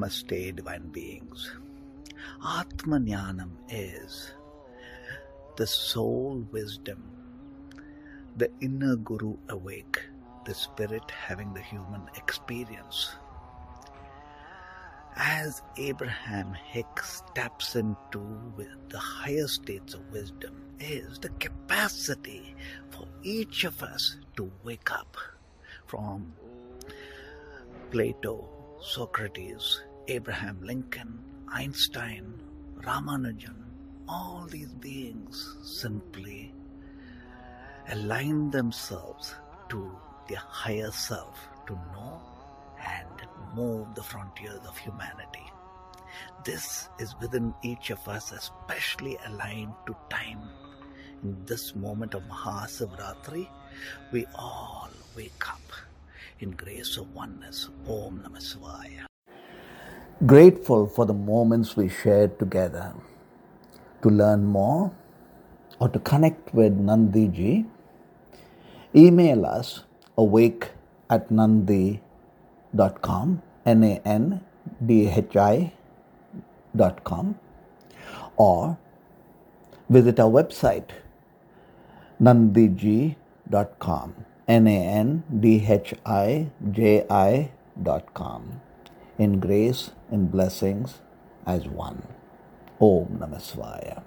Namaste, divine beings. Atmanyanam is the soul wisdom, the inner guru awake, the spirit having the human experience. As Abraham Hicks taps into the higher states of wisdom, is the capacity for each of us to wake up from Plato, Socrates, Abraham Lincoln, Einstein, Ramanujan, all these beings simply align themselves to their higher self to know and move the frontiers of humanity. This is within each of us, especially aligned to time. In this moment of Mahasivratri, we all wake up in grace of oneness. Om Namah Shivaya. Grateful for the moments we shared together. To learn more or to connect with Nandhiji, email us awake at nandhi.com, N A N D H I dot com, or visit our website nandhiji.com, N A N D H I J I dot com, in grace and blessings as one. Om Namah Shivaya.